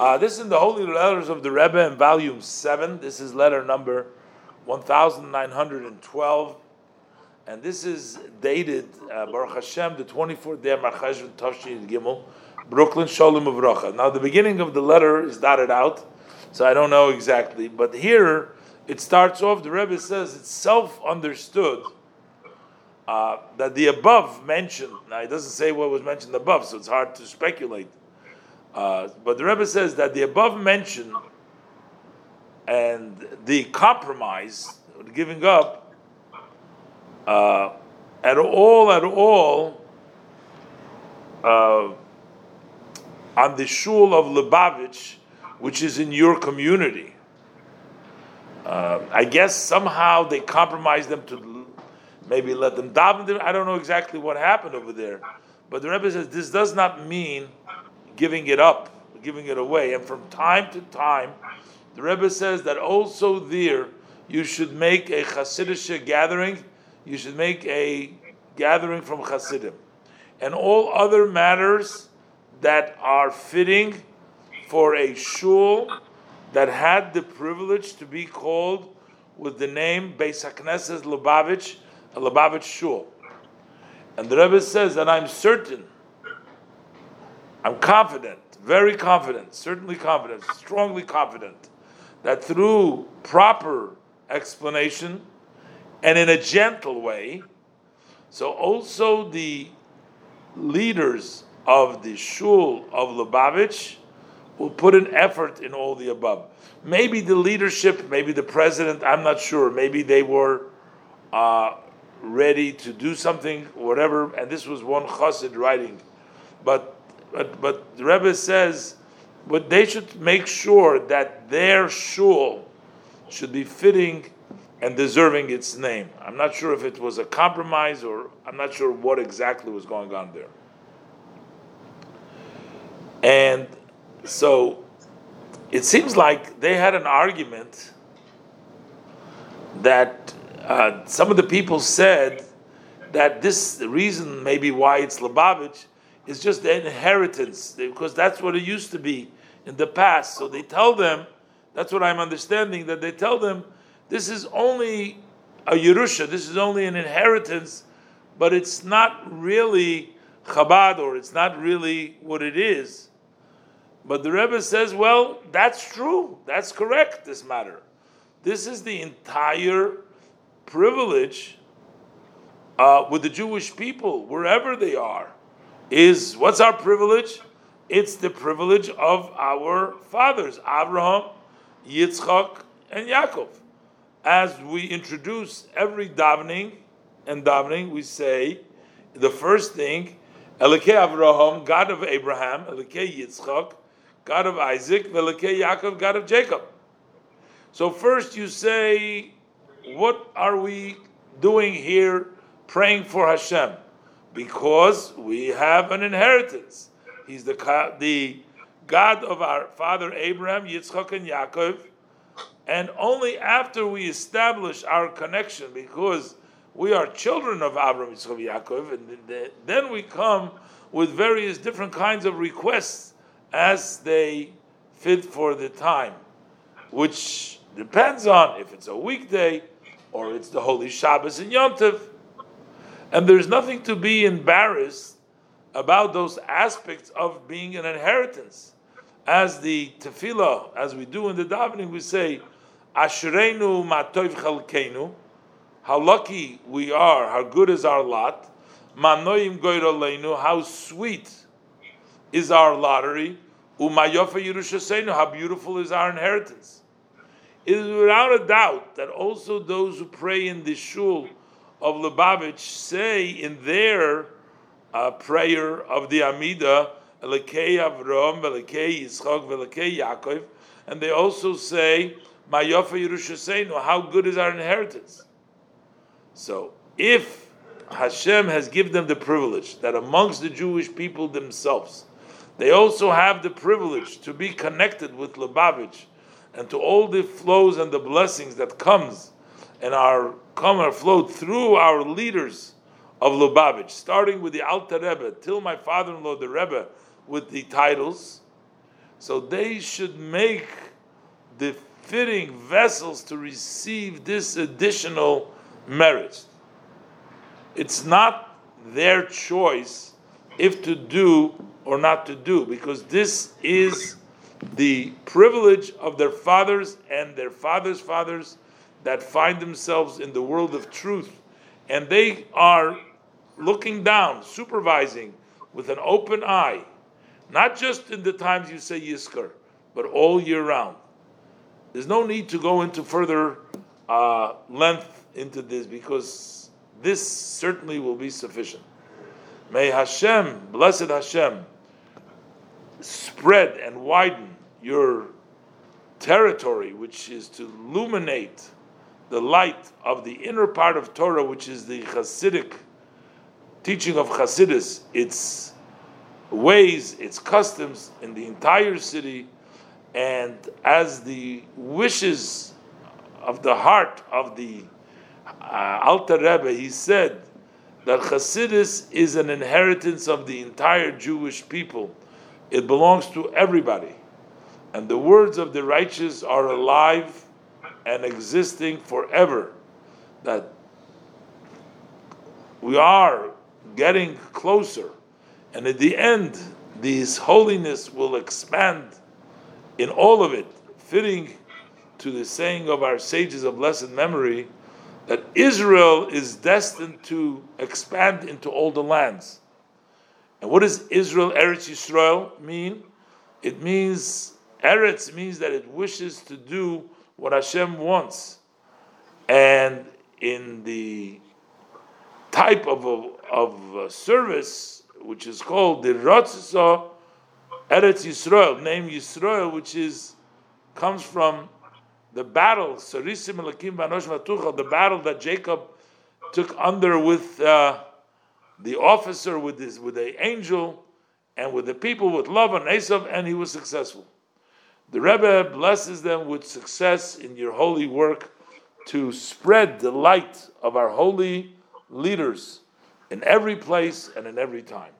Uh, this is in the Holy Letters of the Rebbe in volume 7. This is letter number 1912. And this is dated, uh, Baruch Hashem, the 24th day of Marcheshvan Tavshin Gimel, Brooklyn Sholem of Uvracha. Now, the beginning of the letter is dotted out, so I don't know exactly. But here, it starts off, the Rebbe says it's self understood uh, that the above mentioned, now it doesn't say what was mentioned above, so it's hard to speculate. Uh, but the Rebbe says that the above mentioned and the compromise, giving up, uh, at all, at all, uh, on the shul of Lubavitch, which is in your community. Uh, I guess somehow they compromised them to maybe let them daven. I don't know exactly what happened over there, but the Rebbe says this does not mean giving it up, giving it away. And from time to time, the Rebbe says that also there you should make a Hasidic gathering, you should make a gathering from Hasidim. And all other matters that are fitting for a shul that had the privilege to be called with the name Beis HaKnesses Lubavitch, a Lubavitch shul. And the Rebbe says that I'm certain I'm confident, very confident, certainly confident, strongly confident that through proper explanation and in a gentle way, so also the leaders of the shul of Lubavitch will put an effort in all the above. Maybe the leadership, maybe the president, I'm not sure. Maybe they were uh, ready to do something, whatever. And this was one chassid writing, but but but the Rebbe says, but they should make sure that their shul should be fitting and deserving its name. I'm not sure if it was a compromise or I'm not sure what exactly was going on there. And so it seems like they had an argument that uh, some of the people said that this reason maybe why it's Lubavitch is just the inheritance, because that's what it used to be in the past. So they tell them, that's what I'm understanding, that they tell them, this is only a Yerusha, this is only an inheritance, but it's not really Chabad, or it's not really what it is. But the Rebbe says, well, that's true, that's correct, this matter. This is the entire privilege uh, with the Jewish people, wherever they are is what's our privilege? It's the privilege of our fathers, Abraham, Yitzchak, and Yaakov. As we introduce every davening and davening, we say the first thing, Elokei Abraham, God of Abraham, Elokei Yitzchak, God of Isaac, Elokei Yaakov, God of Jacob. So first you say, what are we doing here praying for Hashem? Because we have an inheritance. He's the the God of our father Abraham, Yitzchak, and Yaakov, and only after we establish our connection, because we are children of Abraham, Yitzchak, Yaakov, and then we come with various different kinds of requests as they fit for the time, which depends on if it's a weekday or it's the holy Shabbos and Yontif and there's nothing to be embarrassed about those aspects of being an inheritance. As the tefillah, as we do in the davening, we say, Ashreinu matov chalkeinu, how lucky we are, how good is our lot. Manoim goyraleinu, how sweet is our lottery. Umayofa Yerushaseinu, how beautiful is our inheritance. It is without a doubt that also those who pray in the shul of Lubavitch say in their uh, prayer of the Amida, Elokei Avram, Elokei Yitzchak, Elokei Yaakov, and they also say, Mayofa Yerushaseinu, how good is our inheritance? So, if Hashem has given them the privilege that amongst the Jewish people themselves, they also have the privilege to be connected with Lubavitch and to all the flows and the blessings that comes and our come flowed through our leaders of Lubavitch, starting with the Alter Rebbe till my father-in-law, the Rebbe, with the titles. So they should make the fitting vessels to receive this additional merit. It's not their choice if to do or not to do, because this is the privilege of their fathers and their fathers' fathers that find themselves in the world of truth, and they are looking down, supervising with an open eye, not just in the times you say Yizkor, but all year round. There's no need to go into further uh, length into this because this certainly will be sufficient. May Hashem, blessed Hashem, spread and widen your territory, which is to illuminate the light of the inner part of Torah, which is the Hasidic teaching of Hasidus, its ways, its customs in the entire city, and as the wishes of the heart of the uh, Alter Rebbe, he said that Hasidus is an inheritance of the entire Jewish people. It belongs to everybody. And the words of the righteous are alive and existing forever. That we are getting closer. And at the end, this holiness will expand in all of it, fitting to the saying of our sages of blessed memory that Israel is destined to expand into all the lands. And what does Israel, Eretz Yisrael, mean? It means, Eretz means that it wishes to do what Hashem wants. And in the type of, a, of a service, which is called the Ratzah Eretz Yisrael, name Yisrael, which is comes from the battle, the battle that Jacob took under with uh, the officer, with this, with the angel, and with the people, with Lavan and Esav, and he was successful. The Rebbe blesses them with success in your holy work to spread the light of our holy leaders in every place and in every time.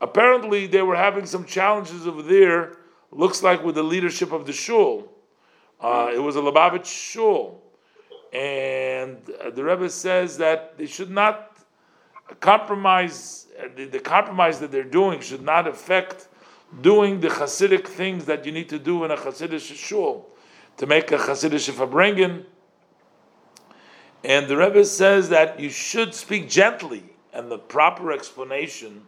Apparently, they were having some challenges over there, looks like with the leadership of the shul. Uh, it was a Lubavitch shul. And the Rebbe says that they should not compromise, the, the compromise that they're doing should not affect doing the Hasidic things that you need to do in a Hasidic shul to make a Hasidic Farbrengen. And the Rebbe says that you should speak gently, and the proper explanation,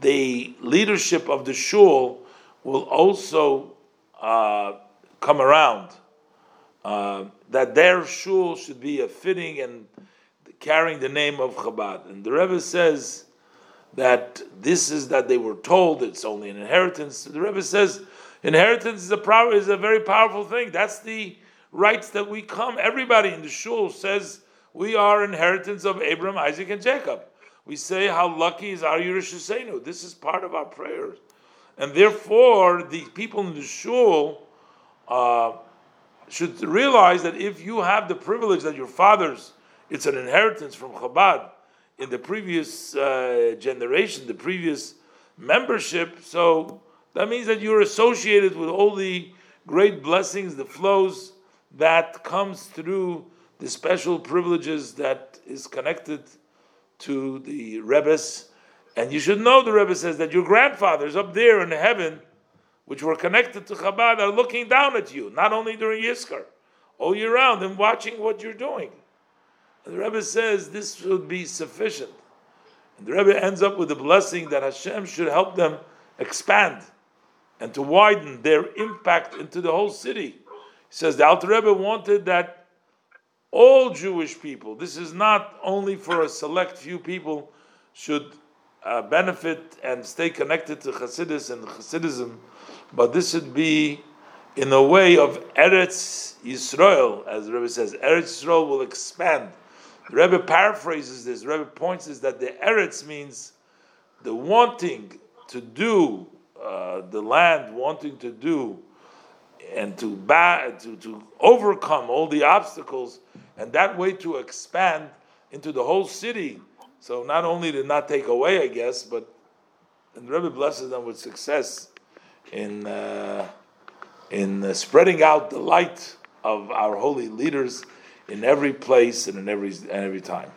the leadership of the shul will also uh, come around. Uh, that their shul should be a fitting and carrying the name of Chabad. And the Rebbe says that this is that they were told it's only an inheritance. The Rebbe says inheritance is a power, is a very powerful thing. That's the rights that we come. Everybody in the shul says we are inheritance of Abraham, Isaac, and Jacob. We say how lucky is our Yerushalayinu. This is part of our prayers, and therefore the people in the shul uh, should realize that if you have the privilege that your fathers, it's an inheritance from Chabad in the previous uh, generation, the previous membership. So that means that you're associated with all the great blessings, the flows that comes through the special privileges that is connected to the Rebbe's. And you should know the Rebbe says that your grandfathers up there in heaven, which were connected to Chabad, are looking down at you, not only during Yizkor, all year round, and watching what you're doing. And the Rebbe says this would be sufficient. And the Rebbe ends up with the blessing that Hashem should help them expand and to widen their impact into the whole city. He says the Alter Rebbe wanted that all Jewish people, this is not only for a select few people, should uh, benefit and stay connected to Hasidus and Hasidism, but this should be in a way of Eretz Yisrael, as the Rebbe says, Eretz Yisrael will expand the Rebbe paraphrases this. The Rebbe points is that the eretz means the wanting to do uh, the land, wanting to do and to, ba- to to overcome all the obstacles, and that way to expand into the whole city. So not only to not take away, I guess, but and the Rebbe blesses them with success in uh, in uh, spreading out the light of our holy leaders in every place and in every and every time.